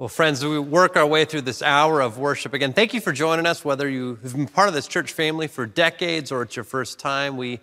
Well, friends, we work our way through this hour of worship again. Thank you for joining us, whether you've been part of this church family for decades or it's your first time. We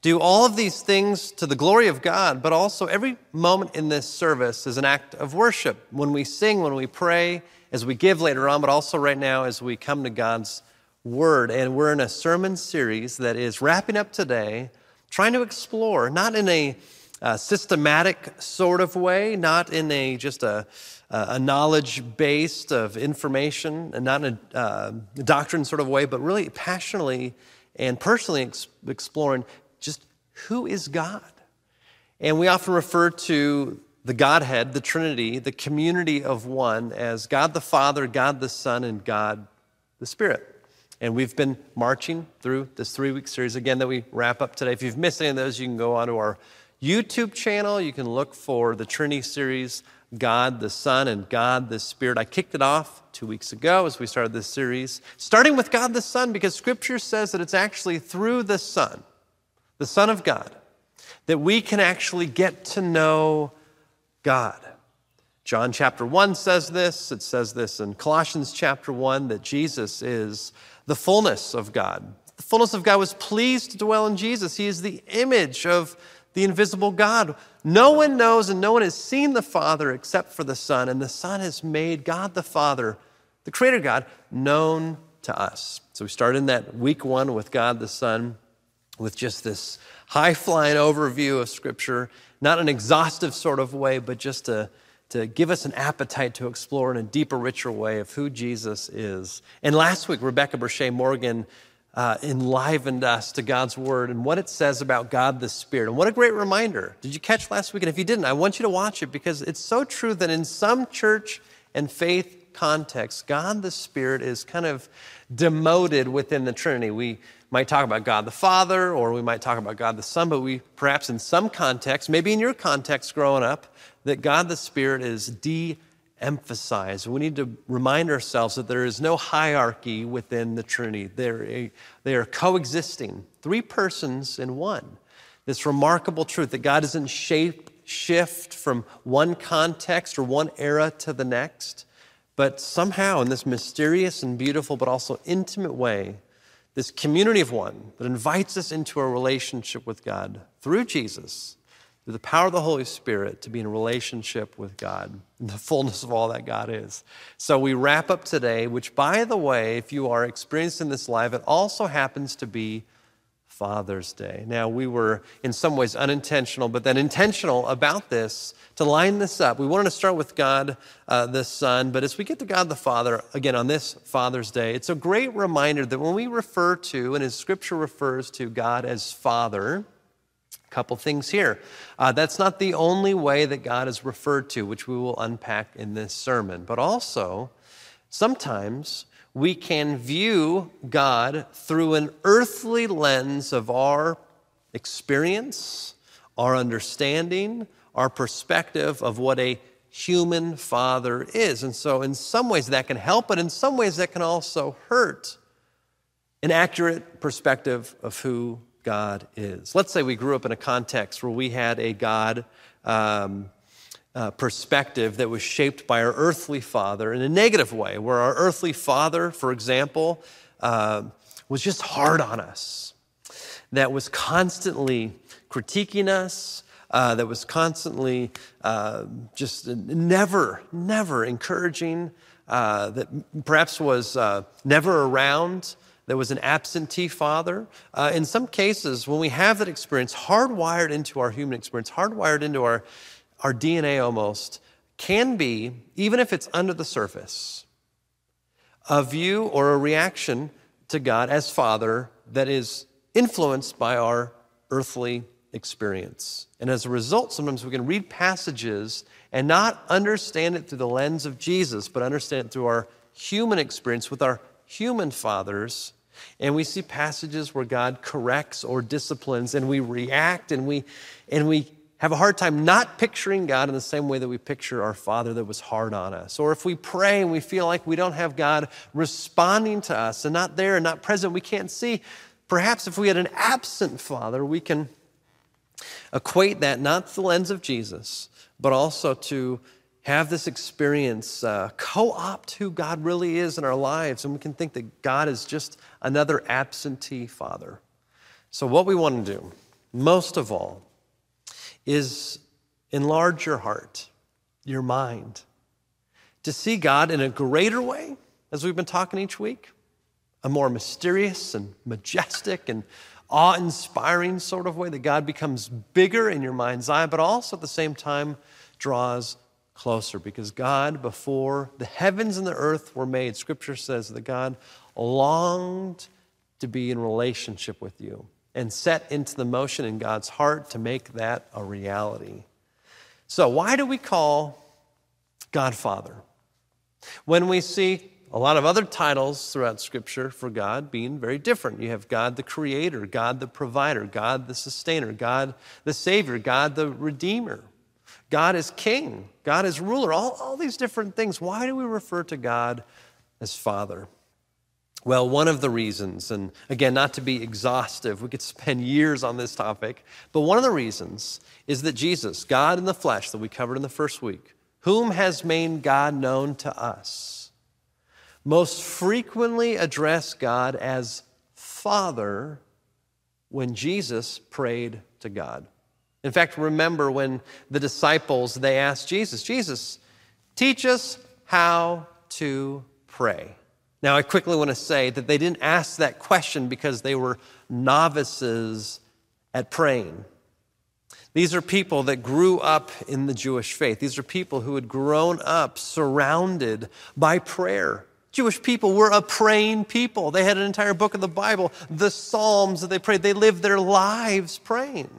do all of these things to the glory of God, but also every moment in this service is an act of worship. When we sing, when we pray, as we give later on, but also right now as we come to God's Word. And we're in a sermon series that is wrapping up today, trying to explore, not in a uh, systematic sort of way, not in a just a a knowledge based of information and not in a uh, doctrine sort of way, but really passionately and personally ex- exploring just who is God. And we often refer to the Godhead, the Trinity, the community of one as God the Father, God the Son, and God the Spirit. And we've been marching through this three week series again that we wrap up today. If you've missed any of those, you can go onto our YouTube channel. You can look for the Trinity series God the Son and God the Spirit. I kicked it off two weeks ago as we started this series, starting with God the Son, because Scripture says that it's actually through the Son, the Son of God, that we can actually get to know God. John chapter 1 says this. It says this in Colossians chapter 1 that Jesus is the fullness of God. The fullness of God was pleased to dwell in Jesus. He is the image of the invisible God. No one knows and no one has seen the Father except for the Son, and the Son has made God the Father, the Creator God, known to us. So we started in that week one with God the Son, with just this high flying overview of Scripture, not an exhaustive sort of way, but just to, to give us an appetite to explore in a deeper, richer way of who Jesus is. And last week, Rebecca Brochet Morgan uh, enlivened us to God's word and what it says about God the Spirit. And what a great reminder. Did you catch last week? And if you didn't, I want you to watch it because it's so true that in some church and faith contexts, God the Spirit is kind of demoted within the Trinity. We might talk about God the Father or we might talk about God the Son, but we perhaps in some context, maybe in your context growing up, that God the Spirit is de emphasize. We need to remind ourselves that there is no hierarchy within the Trinity. They're they are coexisting, three persons in one. This remarkable truth that God doesn't shape, shift from one context or one era to the next, but somehow in this mysterious and beautiful but also intimate way, this community of one that invites us into a relationship with God through Jesus through the power of the Holy Spirit to be in relationship with God, the fullness of all that God is. So we wrap up today, which, by the way, if you are experiencing this live, it also happens to be Father's Day. Now, we were in some ways unintentional, but then intentional about this to line this up. We wanted to start with God uh, the Son, but as we get to God the Father, again, on this Father's Day, it's a great reminder that when we refer to, and as Scripture refers to God as Father, couple things here. Uh, that's not the only way that God is referred to, which we will unpack in this sermon, but also sometimes we can view God through an earthly lens of our experience, our understanding, our perspective of what a human father is. And so, in some ways, that can help, but in some ways, that can also hurt an accurate perspective of who God is. Let's say we grew up in a context where we had a God um, uh, perspective that was shaped by our earthly father in a negative way, where our earthly father, for example, uh, was just hard on us, that was constantly critiquing us. Uh, that was constantly uh, just never, never encouraging, uh, that perhaps was uh, never around, there was an absentee father. Uh, in some cases, when we have that experience hardwired into our human experience, hardwired into our, our DNA almost, can be, even if it's under the surface, a view or a reaction to God as Father that is influenced by our earthly experience. And as a result, sometimes we can read passages and not understand it through the lens of Jesus, but understand it through our human experience with our human fathers and we see passages where God corrects or disciplines, and we react and we, and we have a hard time not picturing God in the same way that we picture our Father that was hard on us. Or if we pray and we feel like we don't have God responding to us and not there and not present, we can't see. Perhaps if we had an absent Father, we can equate that not to the lens of Jesus, but also to have this experience, uh, co opt who God really is in our lives, and we can think that God is just another absentee father. So, what we want to do, most of all, is enlarge your heart, your mind, to see God in a greater way, as we've been talking each week, a more mysterious and majestic and awe inspiring sort of way that God becomes bigger in your mind's eye, but also at the same time draws closer because God, before the heavens and the earth were made, Scripture says that God longed to be in relationship with you and set into the motion in God's heart to make that a reality. So, why do we call God Father? When we see a lot of other titles throughout Scripture for God being very different. You have God the Creator, God the Provider, God the Sustainer, God the Savior, God the Redeemer. God is king, God is ruler, all, all these different things. Why do we refer to God as Father? Well, one of the reasons, and again, not to be exhaustive, we could spend years on this topic, but one of the reasons is that Jesus, God in the flesh, that we covered in the first week, whom has made God known to us, most frequently addressed God as Father when Jesus prayed to God. In fact, remember when the disciples they asked Jesus, Jesus, teach us how to pray. Now, I quickly want to say that they didn't ask that question because they were novices at praying. These are people that grew up in the Jewish faith. These are people who had grown up surrounded by prayer. Jewish people were a praying people. They had an entire book of the Bible, the Psalms that they prayed. They lived their lives praying.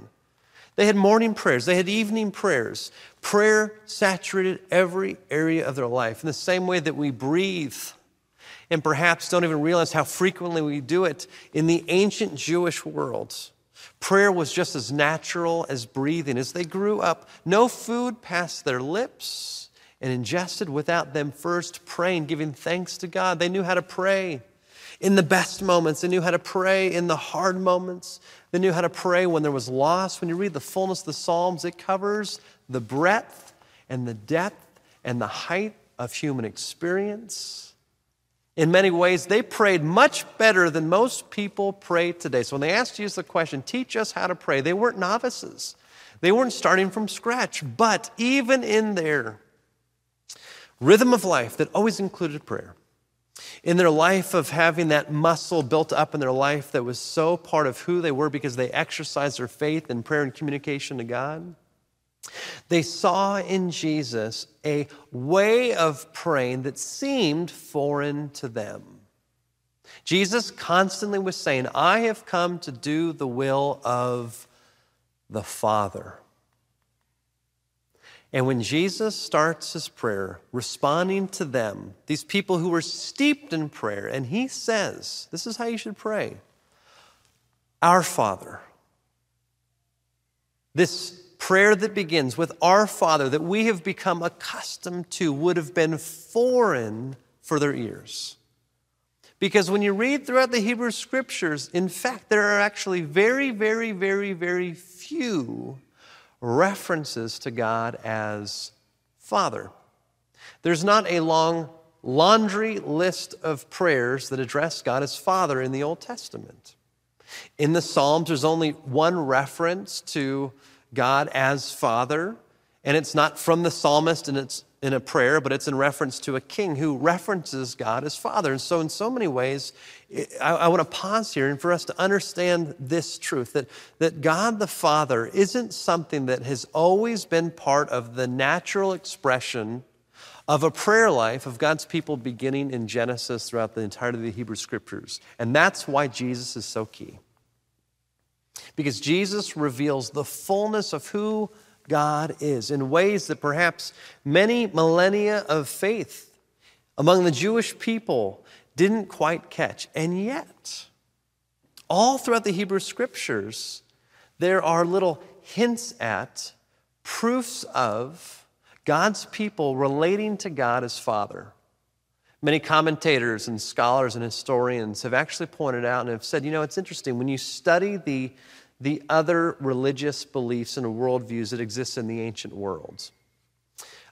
They had morning prayers, they had evening prayers. Prayer saturated every area of their life in the same way that we breathe and perhaps don't even realize how frequently we do it. In the ancient Jewish world, prayer was just as natural as breathing. As they grew up, no food passed their lips and ingested without them first praying, giving thanks to God. They knew how to pray in the best moments, they knew how to pray in the hard moments. They knew how to pray when there was loss. When you read the fullness of the Psalms, it covers the breadth and the depth and the height of human experience. In many ways, they prayed much better than most people pray today. So when they asked Jesus the question, teach us how to pray, they weren't novices. They weren't starting from scratch. But even in their rhythm of life that always included prayer, in their life of having that muscle built up in their life that was so part of who they were because they exercised their faith in prayer and communication to God. They saw in Jesus a way of praying that seemed foreign to them. Jesus constantly was saying, I have come to do the will of the Father. And when Jesus starts his prayer, responding to them, these people who were steeped in prayer, and he says, This is how you should pray Our Father. This prayer that begins with Our Father that we have become accustomed to would have been foreign for their ears. Because when you read throughout the Hebrew scriptures, in fact, there are actually very, very, very, very few references to God as Father. There's not a long laundry list of prayers that address God as Father in the Old Testament. In the Psalms, there's only one reference to God as Father, and it's not from the psalmist and it's in a prayer, but it's in reference to a king who references God as Father. And so, in so many ways, I, I want to pause here and for us to understand this truth that, that God the Father isn't something that has always been part of the natural expression of a prayer life of God's people beginning in Genesis throughout the entirety of the Hebrew Scriptures. And that's why Jesus is so key. Because Jesus reveals the fullness of who God is in ways that perhaps many millennia of faith among the Jewish people didn't quite catch. And yet, all throughout the Hebrew scriptures, there are little hints at, proofs of God's people relating to God as Father. Many commentators and scholars and historians have actually pointed out and have said, you know, it's interesting. When you study the the other religious beliefs and worldviews that exist in the ancient world.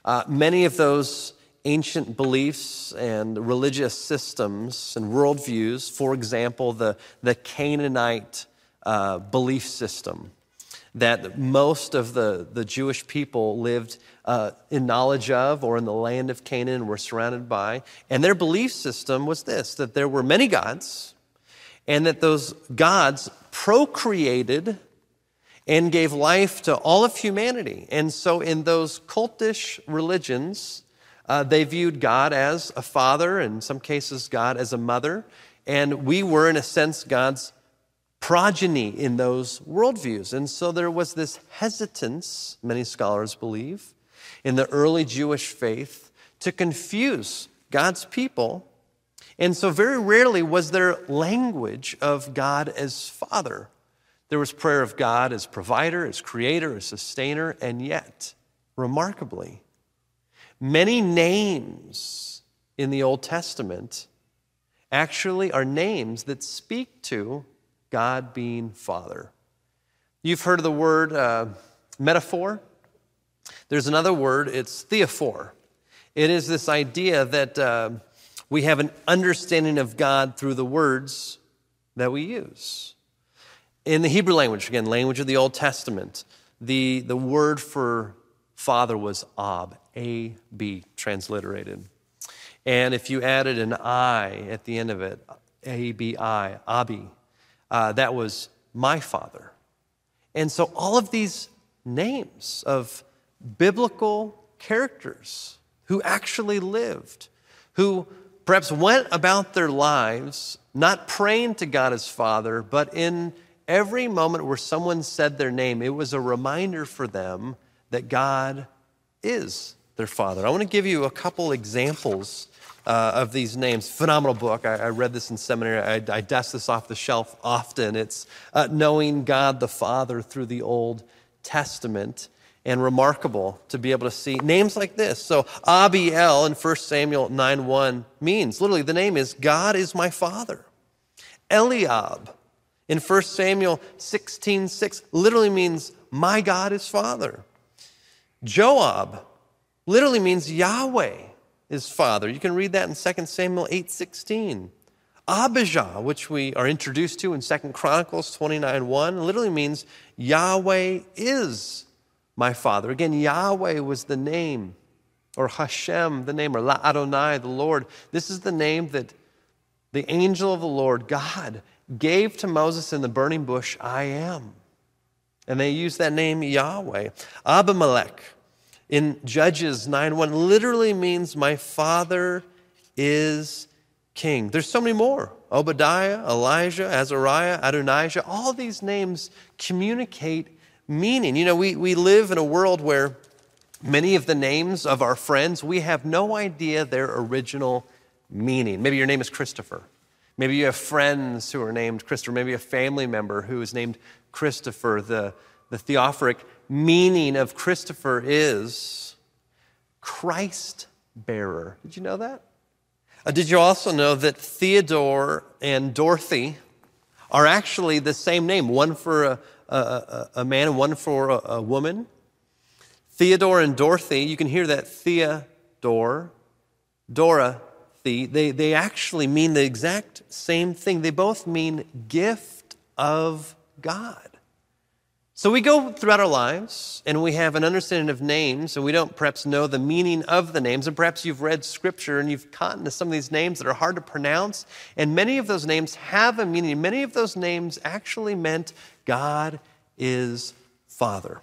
Uh, many of those ancient beliefs and religious systems and worldviews, for example, the, the Canaanite uh, belief system, that most of the, the Jewish people lived uh, in knowledge of or in the land of Canaan were surrounded by. And their belief system was this that there were many gods, and that those gods procreated and gave life to all of humanity. And so, in those cultish religions, uh, they viewed God as a father, in some cases, God as a mother. And we were, in a sense, God's progeny in those worldviews. And so there was this hesitance, many scholars believe, in the early Jewish faith to confuse God's people. And so, very rarely was there language of God as Father. There was prayer of God as provider, as creator, as sustainer, and yet, remarkably, Many names in the Old Testament actually are names that speak to God being Father. You've heard of the word uh, metaphor. There's another word, it's theophor. It is this idea that uh, we have an understanding of God through the words that we use. In the Hebrew language, again, language of the Old Testament, the, the word for father was Ab, A B, transliterated. And if you added an I at the end of it, A B I, Abi, uh, that was my father. And so all of these names of biblical characters who actually lived, who perhaps went about their lives not praying to God as Father, but in every moment where someone said their name, it was a reminder for them that God is their Father. I want to give you a couple examples uh, of these names. Phenomenal book. I, I read this in seminary. I, I, dust this off the shelf often. It's uh, Knowing God the Father through the Old Testament. And remarkable to be able to see names like this. So, Abiel in 1 Samuel 9 1 means literally the name is God is my Father. Eliab in 1 Samuel 16 6 literally means my God is Father. Joab literally means Yahweh is father. You can read that in 2 Samuel 8:16. Abijah, which we are introduced to in 2 Chronicles 29 1, literally means Yahweh is my father. Again, Yahweh was the name, or Hashem, the name, or La Adonai, the Lord. This is the name that the angel of the Lord, God, gave to Moses in the burning bush, I am. And they use that name Yahweh. Abimelech in Judges 9 1 literally means, My father is king. There's so many more Obadiah, Elijah, Azariah, Adonijah. All these names communicate meaning. You know, we, we live in a world where many of the names of our friends, we have no idea their original meaning. Maybe your name is Christopher. Maybe you have friends who are named Christopher. Maybe a family member who is named Christopher. The, the theophoric meaning of Christopher is Christ bearer. Did you know that? Uh, did you also know that Theodore and Dorothy are actually the same name, one for a, a, a man and one for a, a woman? Theodore and Dorothy, you can hear that Theodore, Dora, they, they actually mean the exact same thing. They both mean gift of God. So we go throughout our lives and we have an understanding of names and we don't perhaps know the meaning of the names. And perhaps you've read scripture and you've caught into some of these names that are hard to pronounce. And many of those names have a meaning. Many of those names actually meant God is Father.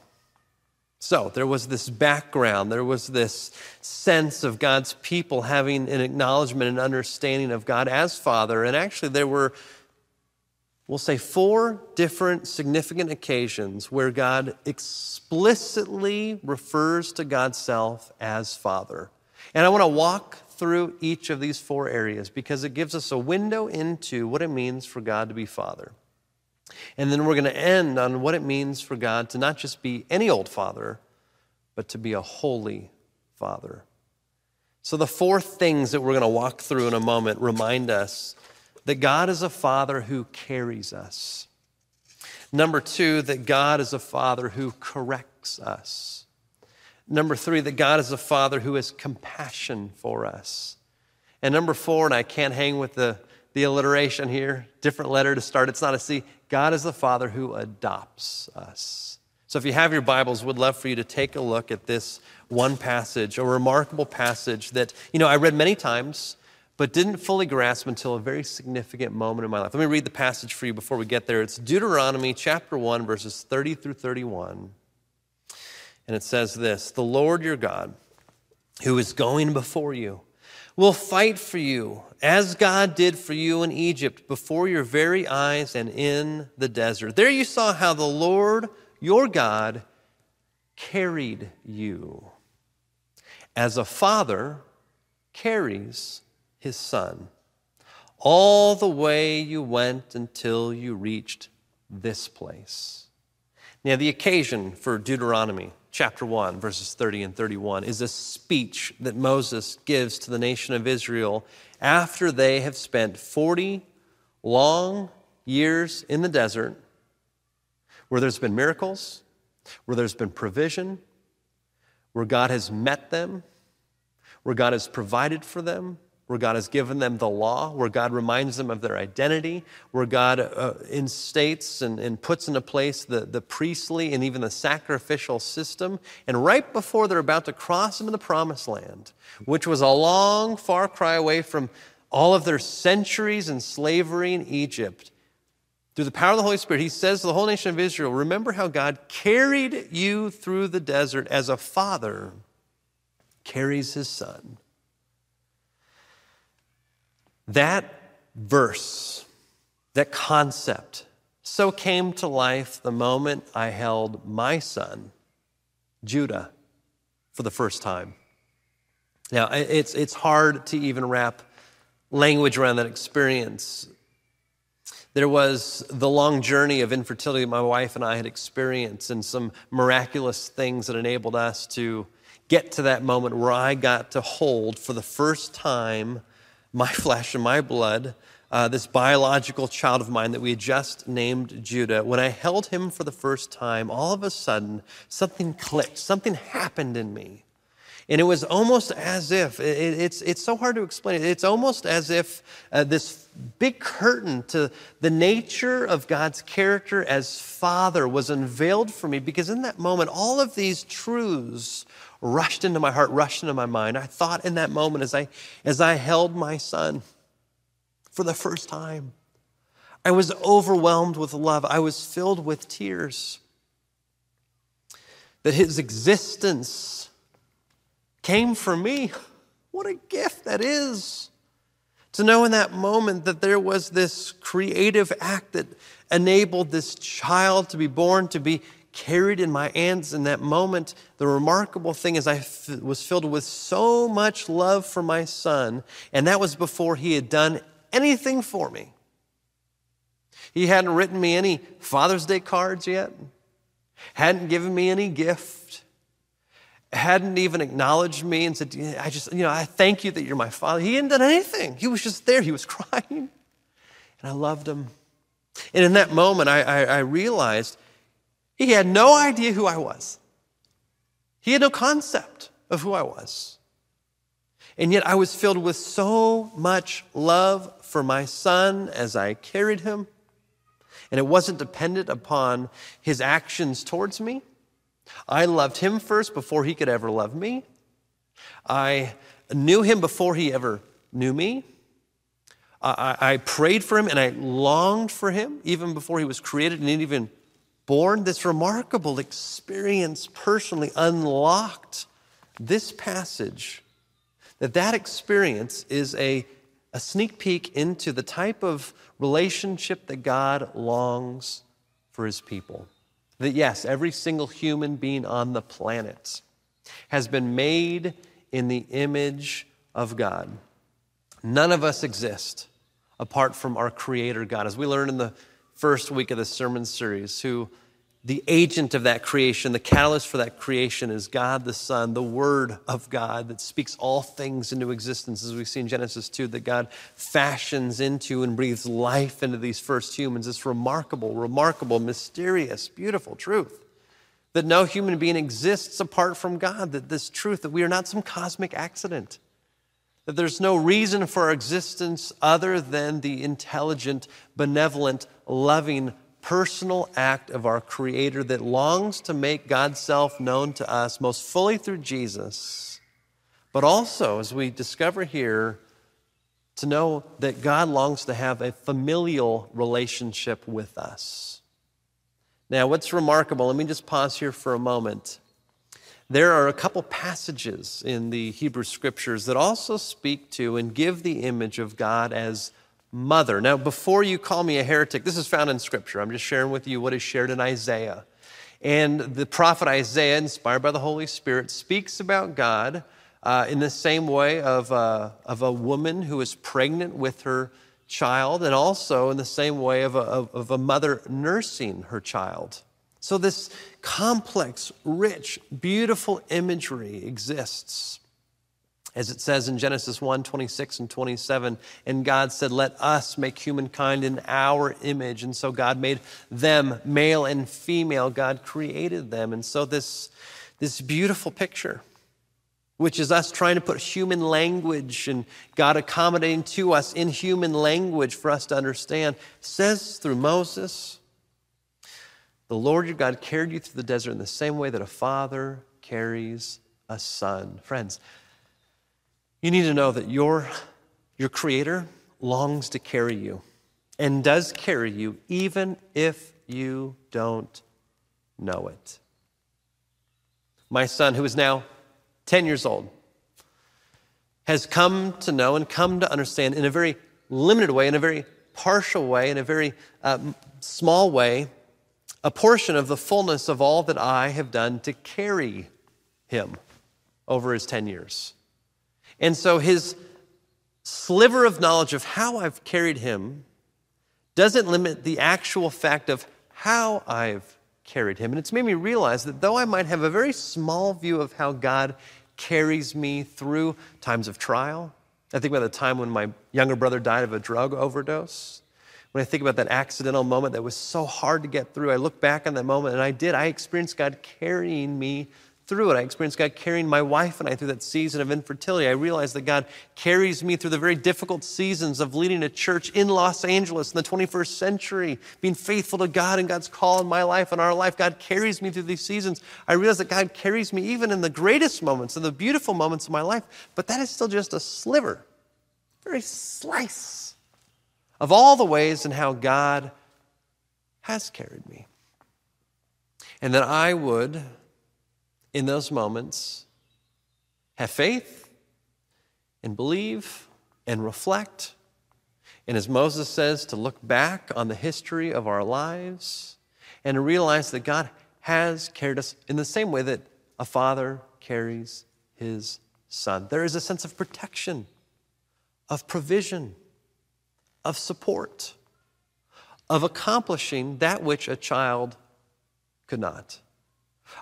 So there was this background, there was this sense of God's people having an acknowledgement and understanding of God as Father. And actually, there were, we'll say, four different significant occasions where God explicitly refers to God's self as Father. And I want to walk through each of these four areas because it gives us a window into what it means for God to be Father. And then we're going to end on what it means for God to not just be any old father, but to be a holy father. So, the four things that we're going to walk through in a moment remind us that God is a father who carries us. Number two, that God is a father who corrects us. Number three, that God is a father who has compassion for us. And number four, and I can't hang with the, the alliteration here, different letter to start, it's not a C. God is the father who adopts us. So if you have your Bibles, would love for you to take a look at this one passage, a remarkable passage that, you know, I read many times, but didn't fully grasp until a very significant moment in my life. Let me read the passage for you before we get there. It's Deuteronomy chapter 1, verses 30 through 31. And it says this The Lord your God, who is going before you, will fight for you, as God did for you in Egypt, before your very eyes and in the desert. There you saw how the Lord your God carried you, as a father carries his son, all the way you went until you reached this place. Now, the occasion for Deuteronomy chapter 1, verses 30 and 31, is a speech that Moses gives to the nation of Israel after they have spent 40 long years in the desert where there's been miracles, where there's been provision, where God has met them, where God has provided for them, where God has given them the law, where God reminds them of their identity, where God uh, instates and, and puts into place the, the priestly and even the sacrificial system. And right before they're about to cross into the promised land, which was a long, far cry away from all of their centuries in slavery in Egypt, through the power of the Holy Spirit, he says to the whole nation of Israel, Remember how God carried you through the desert as a father carries his son. That verse, that concept, so came to life the moment I held my son, Judah, for the first time. Now, it's, it's hard to even wrap language around that experience. There was the long journey of infertility my wife and I had experienced, and some miraculous things that enabled us to get to that moment where I got to hold for the first time my flesh and my blood, uh, this biological child of mine that we had just named Judah, when I held him for the first time, all of a sudden something clicked, something happened in me. And it was almost as if, it, it's, it's so hard to explain it, it's almost as if uh, this big curtain to the nature of God's character as Father was unveiled for me because in that moment, all of these truths rushed into my heart, rushed into my mind. I thought in that moment as I, as I held my son for the first time, I was overwhelmed with love. I was filled with tears. That his existence came for me. What a gift that is. To know in that moment that there was this creative act that enabled this child to be born, to be carried in my hands in that moment. The remarkable thing is, I f- was filled with so much love for my son, and that was before he had done anything for me. He hadn't written me any Father's Day cards yet, hadn't given me any gift, hadn't even acknowledged me and said, I just, you know, I thank you that you're my father. He hadn't done anything. He was just there. He was crying, and I loved him. And in that moment, I, I, I realized he had no idea who I was. He had no concept of who I was. And yet I was filled with so much love for my son as I carried him. And it wasn't dependent upon his actions towards me. I loved him first before he could ever love me. I knew him before he ever knew me. I, I prayed for him and I longed for him even before he was created and even born, this remarkable experience personally unlocked this passage. That that experience is a, a sneak peek into the type of relationship that God longs for his people. That yes, every single human being on the planet has been made in the image of God. None of us exist apart from our Creator God. As we learned in the first week of the sermon series, who the agent of that creation, the catalyst for that creation is God the Son, the Word of God that speaks all things into existence, as we see in Genesis 2, that God fashions into and breathes life into these first humans. This remarkable, remarkable, mysterious, beautiful truth that no human being exists apart from God, that this truth, that we are not some cosmic accident, that there's no reason for our existence other than the intelligent, benevolent, loving, personal act of our Creator that longs to make God's self known to us most fully through Jesus, but also, as we discover here, to know that God longs to have a familial relationship with us. Now, what's remarkable, let me just pause here for a moment. There are a couple passages in the Hebrew scriptures that also speak to and give the image of God as mother. Now, before you call me a heretic, this is found in scripture. I'm just sharing with you what is shared in Isaiah. And the prophet Isaiah, inspired by the Holy Spirit, speaks about God uh, in the same way of, uh, of a woman who is pregnant with her child, and also in the same way of a, of a mother nursing her child. So, this complex, rich, beautiful imagery exists. As it says in Genesis 1 26 and 27, and God said, Let us make humankind in our image. And so God made them, male and female. God created them. And so, this, this beautiful picture which is us trying to put human language and God accommodating to us in human language for us to understand, says through Moses, the Lord your God carried you through the desert in the same way that a father carries a son. Friends, you need to know that your, your Creator longs to carry you and does carry you even if you don't know it. My son, who is now 10 years old, has come to know and come to understand in a very limited way, in a very partial way, in a very uh, small way, a portion of the fullness of all that I have done to carry him over his 10 years. And so his sliver of knowledge of how I've carried him doesn't limit the actual fact of how I've carried him. And it's made me realize that though I might have a very small view of how God carries me through times of trial. I think about the time when my younger brother died of a drug overdose. When I think about that accidental moment that was so hard to get through, I look back on that moment and I did. I experienced God carrying me through it. I experienced God carrying my wife and I through that season of infertility. I realized that God carries me through the very difficult seasons of leading a church in Los Angeles in the 21st century, being faithful to God and God's call in my life and our life. God carries me through these seasons. I realize that God carries me even in the greatest moments and the beautiful moments of my life, but that is still just a sliver, very slice of all the ways in how God has carried me. And that I would in those moments have faith and believe and reflect. And as Moses says, to look back on the history of our lives and realize that God has carried us in the same way that a father carries his son. There is a sense of protection, of provision, of support, of accomplishing that which a child could not.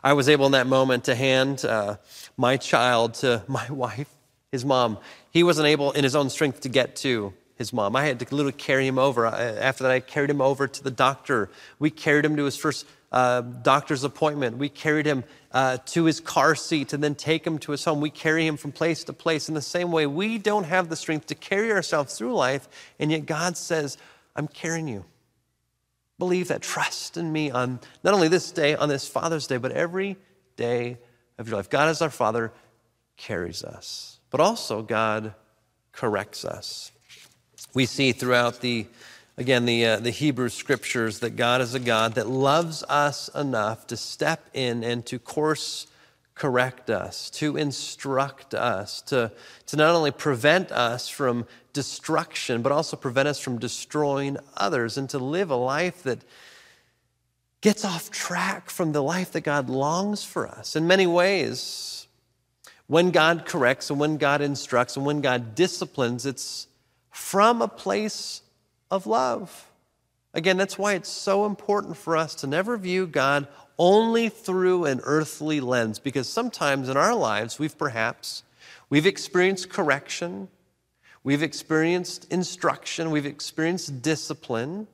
I was able in that moment to hand uh, my child to my wife, his mom. He wasn't able in his own strength to get to his mom. I had to literally carry him over. After that, I carried him over to the doctor. We carried him to his first uh, doctor's appointment. We carried him uh, to his car seat and then take him to his home. We carry him from place to place. In the same way, we don't have the strength to carry ourselves through life, and yet God says, I'm carrying you. Believe that. Trust in me on not only this day, on this Father's Day, but every day of your life. God, as our Father, carries us, but also God corrects us. We see throughout the, again, the, uh, the Hebrew scriptures that God is a God that loves us enough to step in and to course correct us, to instruct us, to, to not only prevent us from destruction, but also prevent us from destroying others, and to live a life that gets off track from the life that God longs for us. In many ways, when God corrects and when God instructs and when God disciplines, it's from a place of love. Again, that's why it's so important for us to never view God only through an earthly lens because sometimes in our lives we've perhaps we've experienced correction we've experienced instruction we've experienced discipline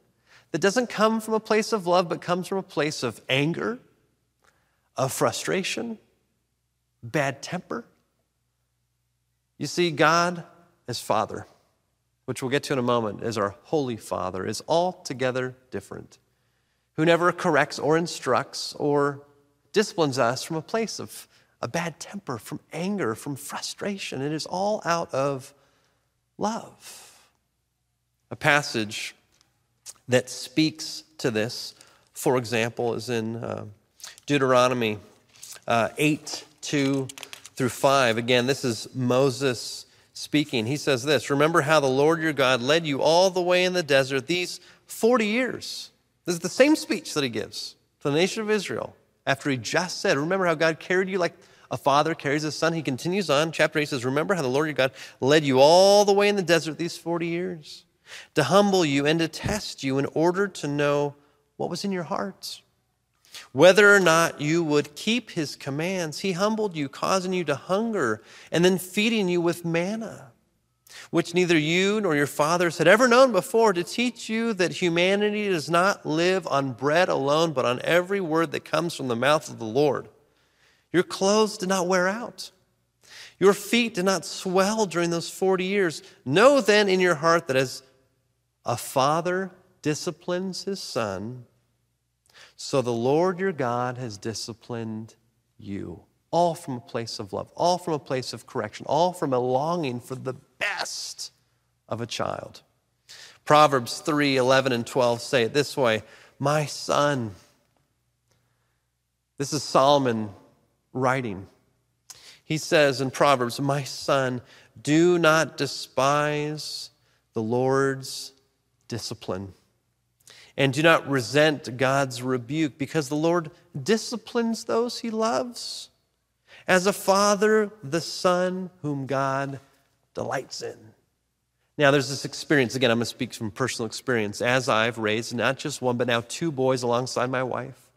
that doesn't come from a place of love but comes from a place of anger of frustration, bad temper. You see, God as Father, which we'll get to in a moment, as our Holy Father, is altogether different, who never corrects or instructs or disciplines us from a place of a bad temper, from anger, from frustration. It is all out of love. A passage that speaks to this, for example, is in uh, Deuteronomy uh, 8 2 through 5. Again, this is Moses speaking. He says this Remember how the Lord your God led you all the way in the desert these 40 years. This is the same speech that he gives to the nation of Israel after he just said, Remember how God carried you like a father carries his son? He continues on. Chapter 8 says, Remember how the Lord your God led you all the way in the desert these 40 years to humble you and to test you in order to know what was in your hearts. Whether or not you would keep his commands, he humbled you, causing you to hunger, and then feeding you with manna, which neither you nor your fathers had ever known before, to teach you that humanity does not live on bread alone, but on every word that comes from the mouth of the Lord. Your clothes did not wear out. Your feet did not swell during those 40 years. Know then in your heart that as a father disciplines his son, so the Lord your God has disciplined you. All from a place of love, all from a place of correction, all from a longing for the best of a child. Proverbs 3 11 and 12 say it this way My son, this is Solomon writing. He says in Proverbs, My son, do not despise the Lord's discipline. And do not resent God's rebuke, because the Lord disciplines those he loves. As a father, the son whom God delights in. Now, there's this experience. Again, I'm going to speak from personal experience. As I've raised not just one, but now two boys alongside my wife,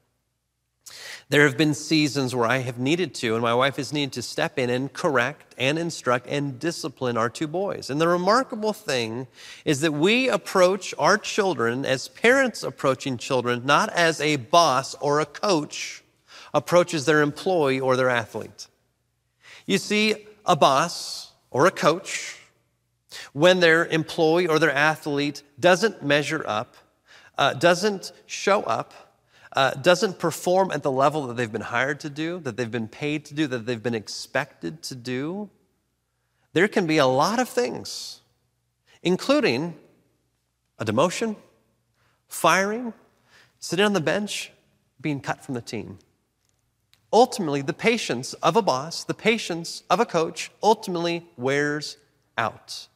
there have been seasons where I have needed to, and my wife has needed to step in and correct and instruct and discipline our two boys. And the remarkable thing is that we approach our children as parents approaching children, not as a boss or a coach approaches their employee or their athlete. You see, a boss or a coach, when their employee or their athlete doesn't measure up, uh, doesn't show up, uh, doesn't perform at the level that they've been hired to do, that they've been paid to do, that they've been expected to do, there can be a lot of things, including a demotion, firing, sitting on the bench, being cut from the team. Ultimately, the patience of a boss, the patience of a coach, ultimately wears out.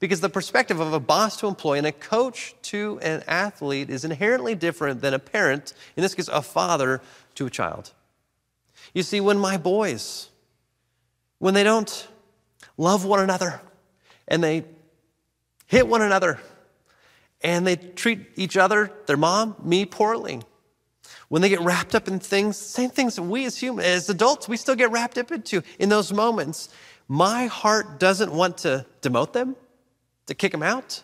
Because the perspective of a boss to employee and a coach to an athlete is inherently different than a parent, in this case, a father to a child. You see, when my boys, when they don't love one another and they hit one another and they treat each other, their mom, me, poorly, when they get wrapped up in things, same things that we as humans, as adults, we still get wrapped up into in those moments, my heart doesn't want to demote them to kick him out.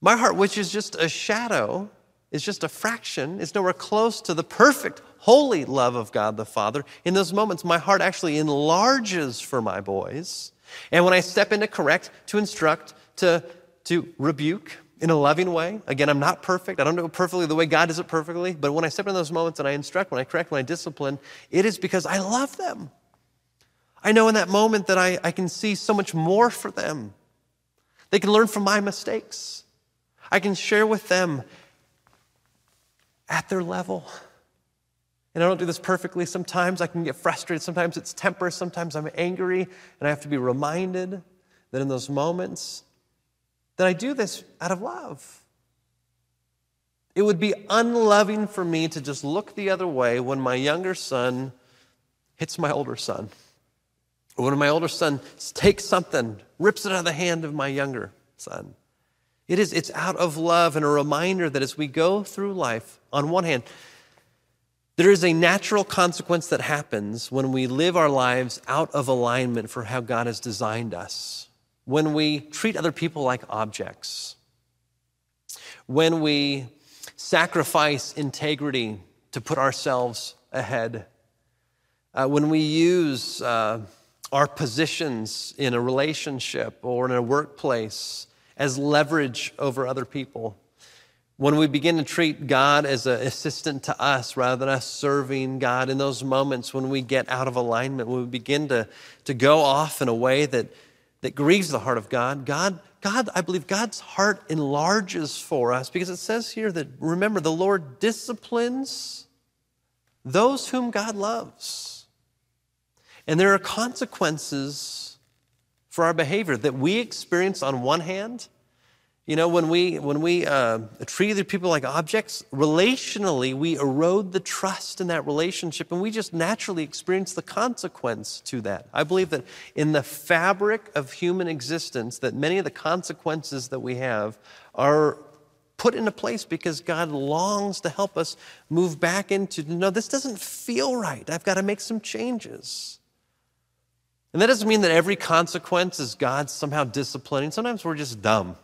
My heart, which is just a shadow, is just a fraction, is nowhere close to the perfect, holy love of God the Father. In those moments, my heart actually enlarges for my boys. And when I step in to correct, to instruct, to, to rebuke in a loving way, again, I'm not perfect. I don't do it perfectly the way God does it perfectly. But when I step in those moments and I instruct, when I correct, when I discipline, it is because I love them. I know in that moment that I, I can see so much more for them. They can learn from my mistakes. I can share with them at their level. And I don't do this perfectly. Sometimes I can get frustrated. Sometimes it's temper. Sometimes I'm angry. And I have to be reminded that in those moments that I do this out of love. It would be unloving for me to just look the other way when my younger son hits my older son. Or when my older son takes something, rips it out of the hand of my younger son. It is, it's out of love and a reminder that as we go through life, on one hand, there is a natural consequence that happens when we live our lives out of alignment for how God has designed us. When we treat other people like objects. When we sacrifice integrity to put ourselves ahead uh, when we use uh, our positions in a relationship or in a workplace as leverage over other people. When we begin to treat God as an assistant to us rather than us serving God in those moments when we get out of alignment, when we begin to, to go off in a way that, that grieves the heart of God, God, God, I believe God's heart enlarges for us because it says here that, remember, the Lord disciplines those whom God loves. And there are consequences for our behavior that we experience on one hand you know, when we, when we uh, treat other people like objects, relationally, we erode the trust in that relationship and we just naturally experience the consequence to that. I believe that in the fabric of human existence, that many of the consequences that we have are put into place because God longs to help us move back into, no, this doesn't feel right. I've got to make some changes. And that doesn't mean that every consequence is God somehow disciplining. Sometimes we're just dumb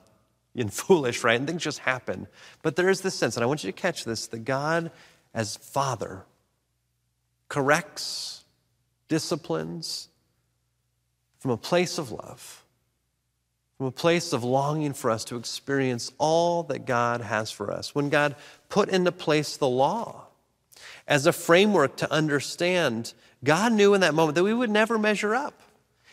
and foolish, right? And things just happen. But there is this sense, and I want you to catch this that God, as Father, corrects, disciplines from a place of love, from a place of longing for us to experience all that God has for us. When God put into place the law as a framework to understand, God knew in that moment that we would never measure up.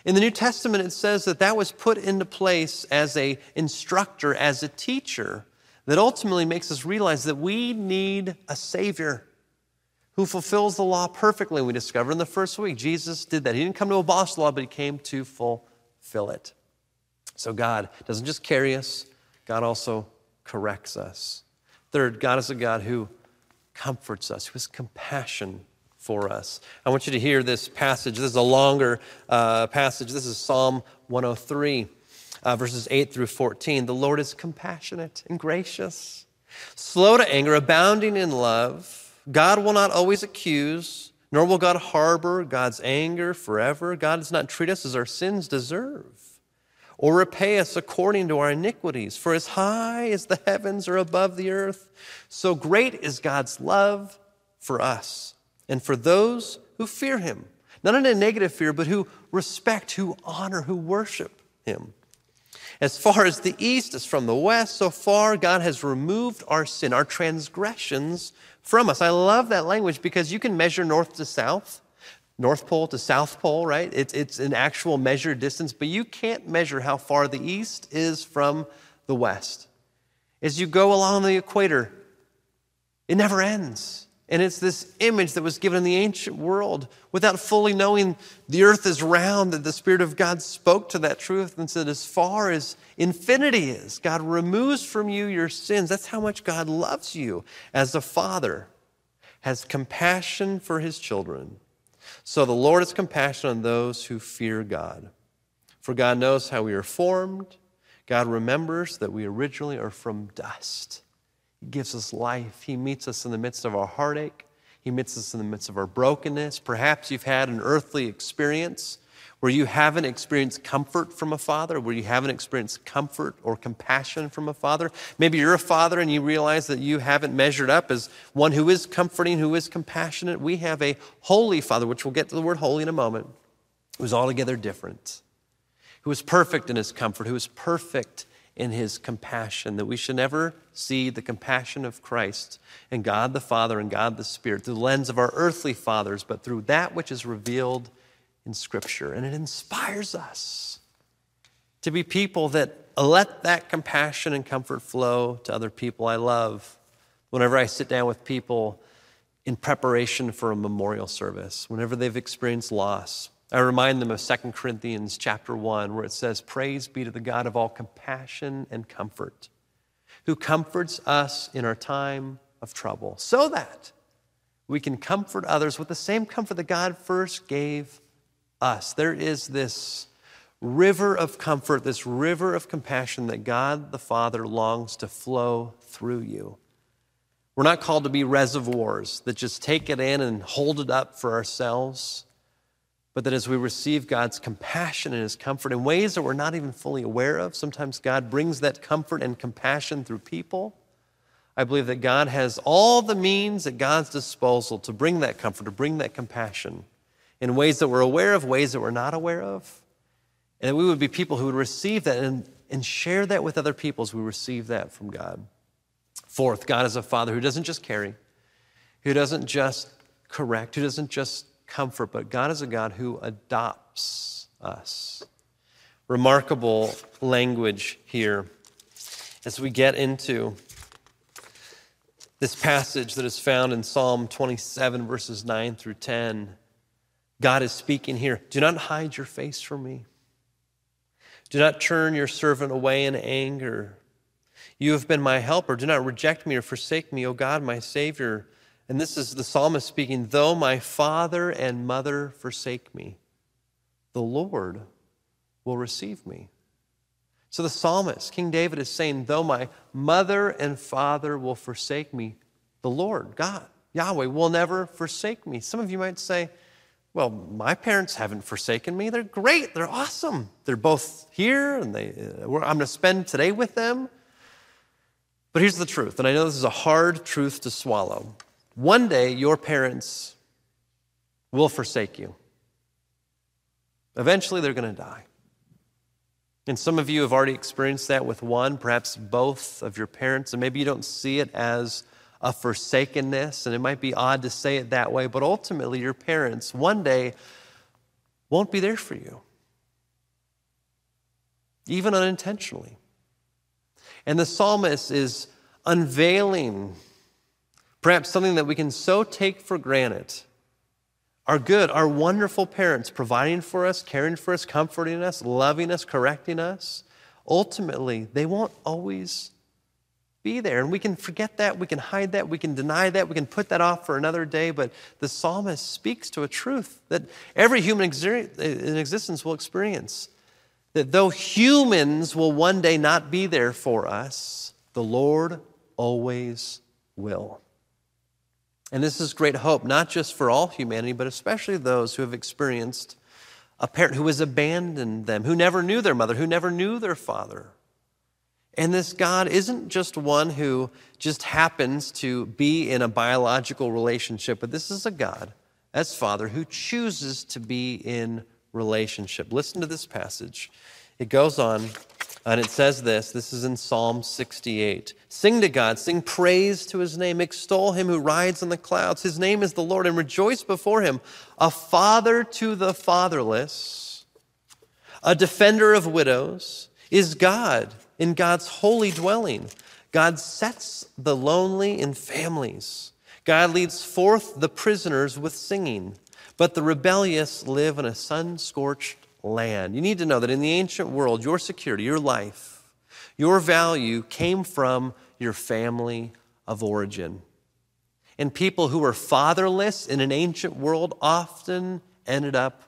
In the New Testament, it says that that was put into place as a instructor, as a teacher, that ultimately makes us realize that we need a Savior who fulfills the law perfectly. We discover in the first week, Jesus did that. He didn't come to abolish the law, but he came to fulfill it. So God doesn't just carry us, God also corrects us. Third, God is a God who comforts us, who has compassion for us. I want you to hear this passage. This is a longer uh, passage. This is Psalm 103, uh, verses 8 through 14. The Lord is compassionate and gracious, slow to anger, abounding in love. God will not always accuse, nor will God harbor God's anger forever. God does not treat us as our sins deserve or repay us according to our iniquities. For as high as the heavens are above the earth, so great is God's love for us and for those who fear him. Not in a negative fear, but who respect, who honor, who worship him. As far as the east is from the west, so far God has removed our sin, our transgressions from us. I love that language because you can measure north to south, North Pole to South Pole, right? It's, it's an actual measured distance, but you can't measure how far the east is from the west. As you go along the equator, it never ends. And it's this image that was given in the ancient world without fully knowing the earth is round, that the Spirit of God spoke to that truth and said, as far as infinity is, God removes from you your sins. That's how much God loves you as a father, has compassion for his children. So the Lord has compassion on those who fear God. For God knows how we are formed. God remembers that we originally are from dust. Gives us life. He meets us in the midst of our heartache. He meets us in the midst of our brokenness. Perhaps you've had an earthly experience where you haven't experienced comfort from a father, where you haven't experienced comfort or compassion from a father. Maybe you're a father and you realize that you haven't measured up as one who is comforting, who is compassionate. We have a holy father, which we'll get to the word holy in a moment, who's altogether different, who is perfect in his comfort, who is perfect in his compassion, that we should never see the compassion of Christ and God the Father and God the Spirit through the lens of our earthly fathers, but through that which is revealed in Scripture. And it inspires us to be people that let that compassion and comfort flow to other people I love. Whenever I sit down with people in preparation for a memorial service, whenever they've experienced loss, I remind them of 2 Corinthians chapter 1, where it says, Praise be to the God of all compassion and comfort, who comforts us in our time of trouble, so that we can comfort others with the same comfort that God first gave us. There is this river of comfort, this river of compassion that God the Father longs to flow through you. We're not called to be reservoirs that just take it in and hold it up for ourselves but that as we receive God's compassion and His comfort in ways that we're not even fully aware of, sometimes God brings that comfort and compassion through people. I believe that God has all the means at God's disposal to bring that comfort, to bring that compassion in ways that we're aware of, ways that we're not aware of. And that we would be people who would receive that and, and share that with other people as we receive that from God. Fourth, God is a father who doesn't just carry, who doesn't just correct, who doesn't just comfort, but God is a God who adopts us. Remarkable language here as we get into this passage that is found in Psalm 27, verses 9 through 10. God is speaking here. Do not hide your face from me. Do not turn your servant away in anger. You have been my helper. Do not reject me or forsake me, O God, my Savior. And this is the psalmist speaking Though my father and mother forsake me, the Lord will receive me. So the psalmist, King David, is saying, Though my mother and father will forsake me, the Lord, God, Yahweh, will never forsake me. Some of you might say, Well, my parents haven't forsaken me. They're great. They're awesome. They're both here, and they, uh, I'm going to spend today with them. But here's the truth, and I know this is a hard truth to swallow. One day, your parents will forsake you. Eventually, they're going to die. And some of you have already experienced that with one, perhaps both of your parents, and maybe you don't see it as a forsakenness, and it might be odd to say it that way, but ultimately, your parents one day won't be there for you, even unintentionally. And the psalmist is unveiling perhaps something that we can so take for granted our good, our wonderful parents providing for us, caring for us, comforting us, loving us, correcting us, ultimately, they won't always be there. And we can forget that, we can hide that, we can deny that, we can put that off for another day. But the psalmist speaks to a truth that every human in existence will experience that though humans will one day not be there for us, the Lord always will. And this is great hope, not just for all humanity, but especially those who have experienced a parent who has abandoned them, who never knew their mother, who never knew their father. And this God isn't just one who just happens to be in a biological relationship, but this is a God, as Father, who chooses to be in relationship. Listen to this passage. It goes on and it says this this is in Psalm 68. Sing to God, sing praise to his name, extol him who rides on the clouds. His name is the Lord, and rejoice before him. A father to the fatherless, a defender of widows, is God in God's holy dwelling. God sets the lonely in families. God leads forth the prisoners with singing, but the rebellious live in a sun scorched land. You need to know that in the ancient world, your security, your life, your value came from your family of origin. And people who were fatherless in an ancient world often ended up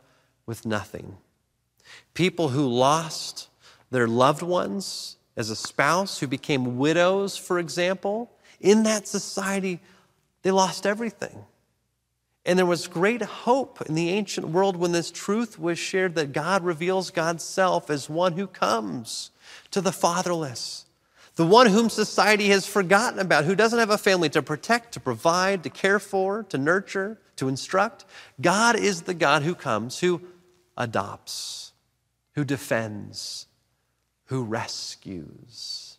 with nothing. People who lost their loved ones as a spouse, who became widows, for example, in that society, they lost everything. And there was great hope in the ancient world when this truth was shared that God reveals God's self as one who comes to the fatherless, the one whom society has forgotten about, who doesn't have a family to protect, to provide, to care for, to nurture, to instruct. God is the God who comes, who adopts, who defends, who rescues.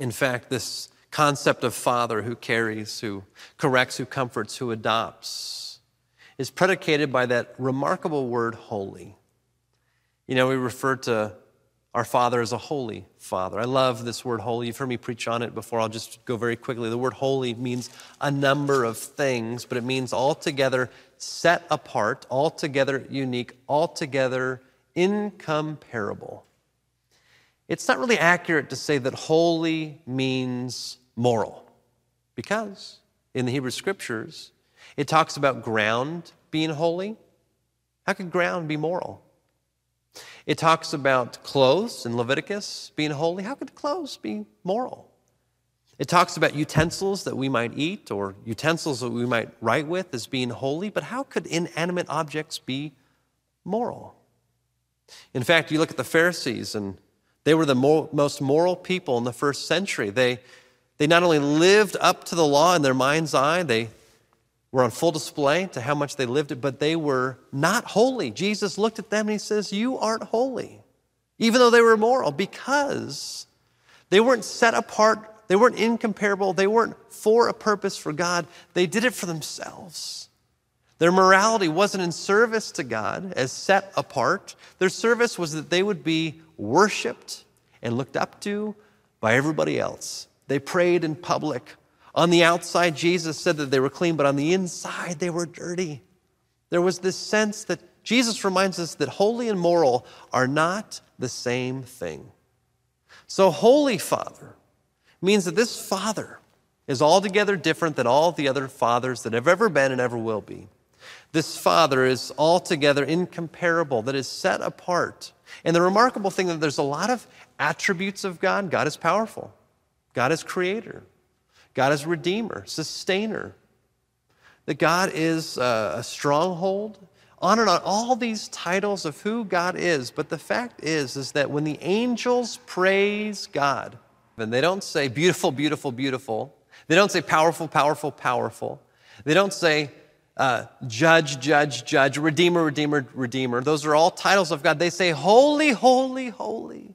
In fact, this concept of father who carries, who corrects, who comforts, who adopts is predicated by that remarkable word holy. You know, we refer to our Father as a holy Father. I love this word holy. You've heard me preach on it before. I'll just go very quickly. The word holy means a number of things, but it means altogether set apart, altogether unique, altogether incomparable. It's not really accurate to say that holy means moral. Because in the Hebrew scriptures, it talks about ground being holy. How could ground be moral? It talks about clothes in Leviticus being holy. How could clothes be moral? It talks about utensils that we might eat or utensils that we might write with as being holy, but how could inanimate objects be moral? In fact, you look at the Pharisees, and they were the most moral people in the first century. They they not only lived up to the law in their mind's eye, they, were on full display to how much they lived it, but they were not holy. Jesus looked at them and he says, You aren't holy, even though they were moral, because they weren't set apart, they weren't incomparable, they weren't for a purpose for God. They did it for themselves. Their morality wasn't in service to God as set apart. Their service was that they would be worshiped and looked up to by everybody else. They prayed in public. On the outside, Jesus said that they were clean, but on the inside, they were dirty. There was this sense that Jesus reminds us that holy and moral are not the same thing. So, Holy Father means that this Father is altogether different than all the other fathers that have ever been and ever will be. This Father is altogether incomparable, that is set apart. And the remarkable thing that there's a lot of attributes of God. God is powerful. God is creator. God is redeemer, sustainer. That God is uh, a stronghold. On and on, all these titles of who God is. But the fact is, is that when the angels praise God, and they don't say beautiful, beautiful, beautiful. They don't say powerful, powerful, powerful. They don't say uh, judge, judge, judge, redeemer, redeemer, redeemer. Those are all titles of God. They say holy, holy, holy.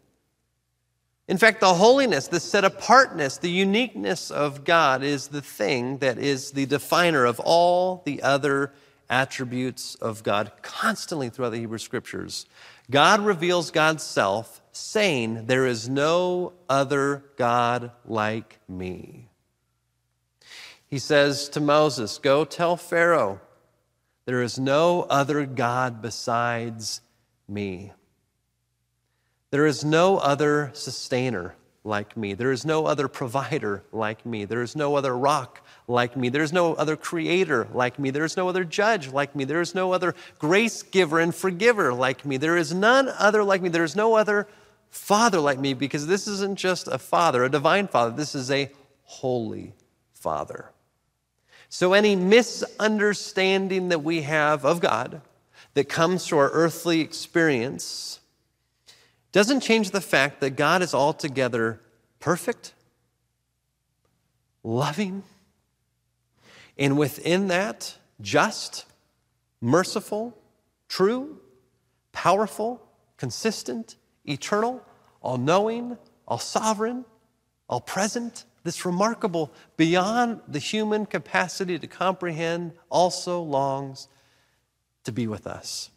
In fact, the holiness, the set apartness, the uniqueness of God is the thing that is the definer of all the other attributes of God constantly throughout the Hebrew scriptures. God reveals God's self, saying, There is no other God like me. He says to Moses, Go tell Pharaoh, there is no other God besides me. There is no other sustainer like me. There is no other provider like me. There is no other rock like me. There is no other creator like me. There is no other judge like me. There is no other grace giver and forgiver like me. There is none other like me. There is no other father like me because this isn't just a father, a divine father. This is a holy father. So, any misunderstanding that we have of God that comes to our earthly experience doesn't change the fact that God is altogether perfect, loving, and within that, just, merciful, true, powerful, consistent, eternal, all knowing, all sovereign, all present, this remarkable, beyond the human capacity to comprehend, also longs to be with us.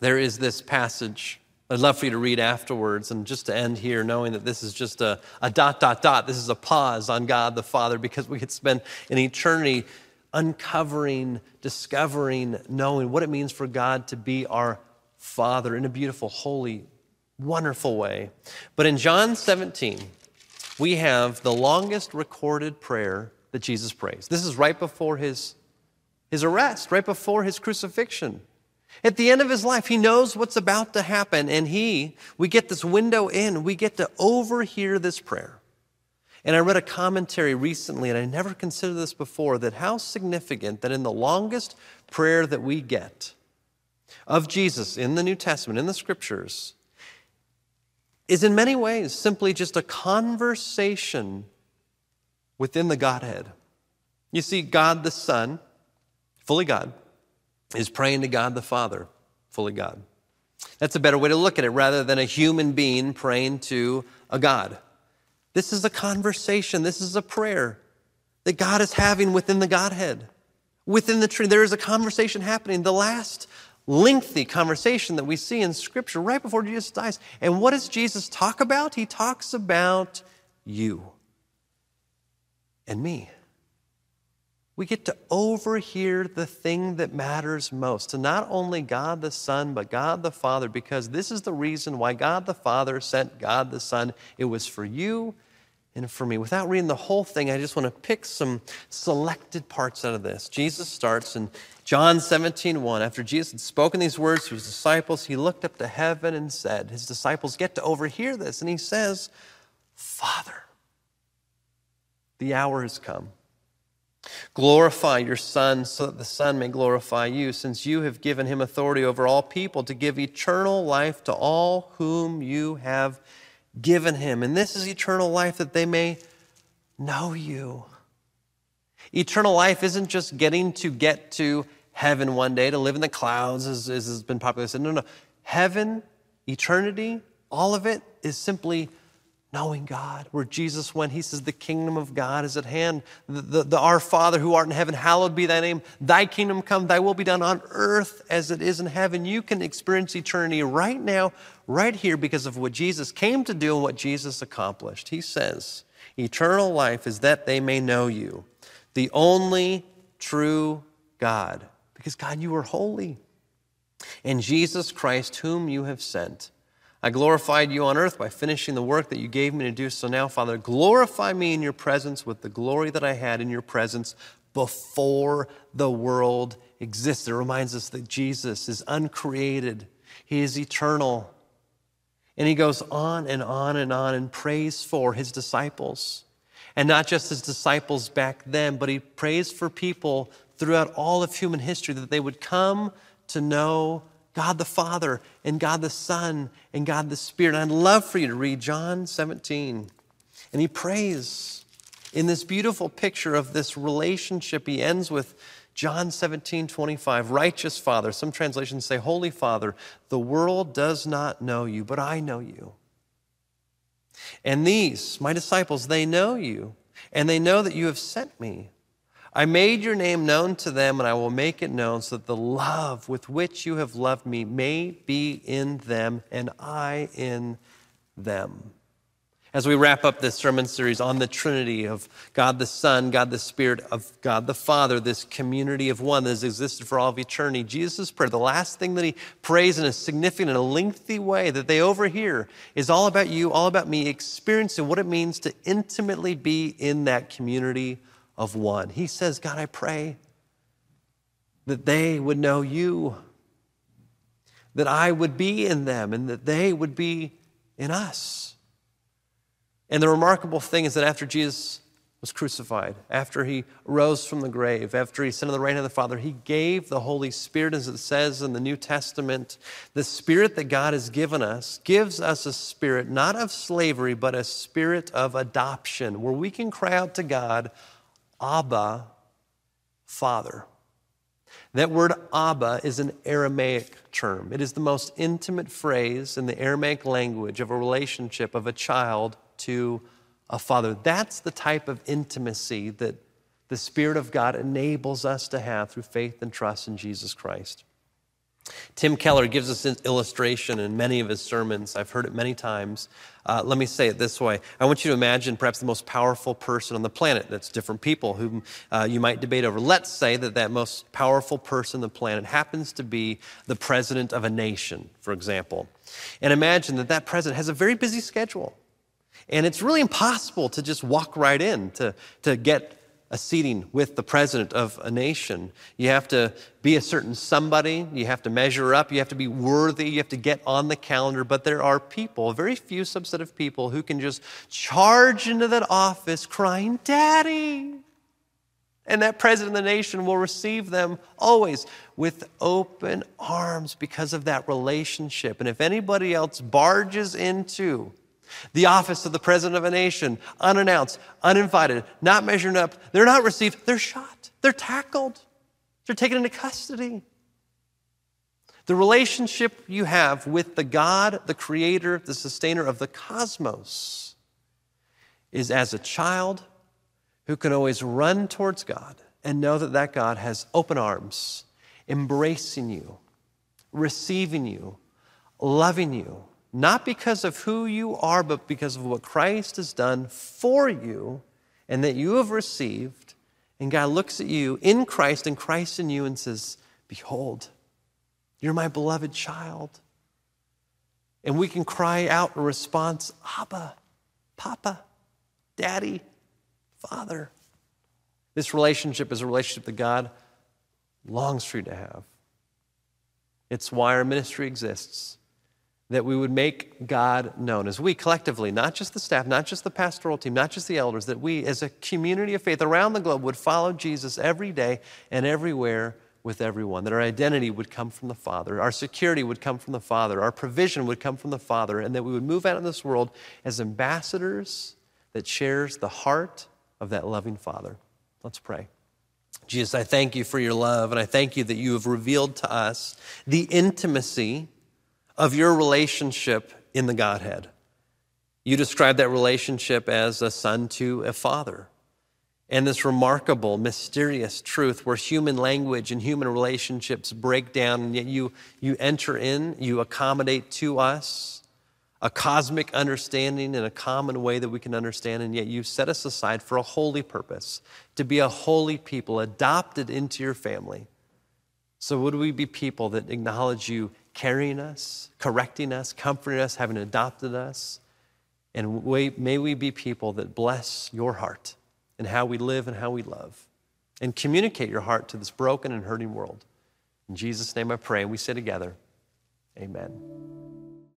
There is this passage I'd love for you to read afterwards and just to end here knowing that this is just a, a dot, dot, dot. This is a pause on God the Father because we could spend an eternity uncovering, discovering, knowing what it means for God to be our Father in a beautiful, holy, wonderful way. But in John 17, we have the longest recorded prayer that Jesus prays. This is right before his, his arrest, right before his crucifixion. At the end of his life, he knows what's about to happen, and he, we get this window in, we get to overhear this prayer. And I read a commentary recently, and I never considered this before, that how significant that in the longest prayer that we get of Jesus in the New Testament, in the scriptures, is in many ways simply just a conversation within the Godhead. You see, God the Son, fully God, is praying to God the Father, fully God. That's a better way to look at it rather than a human being praying to a God. This is a conversation, this is a prayer that God is having within the Godhead. Within the tree, there is a conversation happening. The last lengthy conversation that we see in Scripture right before Jesus dies. And what does Jesus talk about? He talks about you and me. We get to overhear the thing that matters most to not only God the Son, but God the Father, because this is the reason why God the Father sent God the Son. It was for you and for me. Without reading the whole thing, I just want to pick some selected parts out of this. Jesus starts in John 17, 1. After Jesus had spoken these words to his disciples, he looked up to heaven and said, His disciples get to overhear this, and he says, Father, the hour has come. Glorify your Son so that the Son may glorify you, since you have given him authority over all people to give eternal life to all whom you have given him. And this is eternal life that they may know you Eternal life isn't just getting to get to heaven one day, to live in the clouds, as, as has been popularly said. No, no. Heaven, eternity, all of it is simply knowing God. Where Jesus went, he says, The kingdom of God is at hand. The, the, the, Our Father who art in heaven, hallowed be thy name. Thy kingdom come, thy will be done on earth as it is in heaven. You can experience eternity right now, right here, because of what Jesus came to do and what Jesus accomplished. He says, Eternal life is that they may know you, the only true God. Because, God, you are holy. And Jesus Christ, whom you have sent. I glorified you on earth by finishing the work that you gave me to do. So now, Father, glorify me in your presence with the glory that I had in your presence before the world existed. It reminds us that Jesus is uncreated, He is eternal. And He goes on and on and on and prays for His disciples. And not just His disciples back then, but He prays for people throughout all of human history that they would come to know God the Father and God the Son and God the Spirit. And I'd love for you to read John 17. And he prays in this beautiful picture of this relationship. He ends with John 17, 25, righteous Father. Some translations say, Holy Father, the world does not know you, but I know you. And these, my disciples, they know you, and they know that you have sent me. I made your name known to them, and I will make it known so that the love with which you have loved me may be in them and I in them. As we wrap up this sermon series on the Trinity of God the Son, God the Spirit, of God the Father, this community of one that has existed for all of eternity, Jesus' prayer, the last thing that he prays in a significant and a lengthy way that they overhear is all about you, all about me, experiencing what it means to intimately be in that community of one. He says, God, I pray that they would know you, that I would be in them, and that they would be in us. And the remarkable thing is that after Jesus was crucified, after he rose from the grave, after he sent in the hand of the Father, he gave the Holy Spirit, as it says in the New Testament. The Spirit that God has given us gives us a spirit not of slavery, but a spirit of adoption, where we can cry out to God, Abba, Father. That word Abba is an Aramaic term. It is the most intimate phrase in the Aramaic language of a relationship of a child to a father. That's the type of intimacy that the Spirit of God enables us to have through faith and trust in Jesus Christ. Tim Keller gives us an illustration in many of his sermons. I've heard it many times. Uh, let me say it this way I want you to imagine perhaps the most powerful person on the planet. That's different people whom uh, you might debate over. Let's say that that most powerful person on the planet happens to be the president of a nation, for example. And imagine that that president has a very busy schedule. And it's really impossible to just walk right in to, to get a seating with the president of a nation. You have to be a certain somebody. You have to measure up. You have to be worthy. You have to get on the calendar. But there are people, very few subset of people, who can just charge into that office crying, Daddy. And that president of the nation will receive them always with open arms because of that relationship. And if anybody else barges into the office of the president of a nation, unannounced, uninvited, not measuring up. They're not received, they're shot, they're tackled, they're taken into custody. The relationship you have with the God, the creator, the sustainer of the cosmos, is as a child who can always run towards God and know that that God has open arms, embracing you, receiving you, loving you not because of who you are, but because of what Christ has done for you and that you have received. And God looks at you in Christ and Christ in you and says, Behold, you're my beloved child. And we can cry out in response, Abba, Papa, Daddy, Father. This relationship is a relationship that God longs for you to have. It's why our ministry exists that we would make God known as we collectively, not just the staff, not just the pastoral team, not just the elders, that we as a community of faith around the globe would follow Jesus every day and everywhere with everyone, that our identity would come from the Father, our security would come from the Father, our provision would come from the Father, and that we would move out in this world as ambassadors that shares the heart of that loving Father. Let's pray. Jesus, I thank you for your love, and I thank you that you have revealed to us the intimacy of your relationship in the Godhead. You describe that relationship as a son to a father. And this remarkable, mysterious truth where human language and human relationships break down, and yet you, you enter in, you accommodate to us a cosmic understanding in a common way that we can understand, and yet you set us aside for a holy purpose, to be a holy people, adopted into your family. So, would we be people that acknowledge you carrying us, correcting us, comforting us, having adopted us? And may we be people that bless your heart and how we live and how we love, and communicate your heart to this broken and hurting world. In Jesus' name I pray, and we say together, Amen.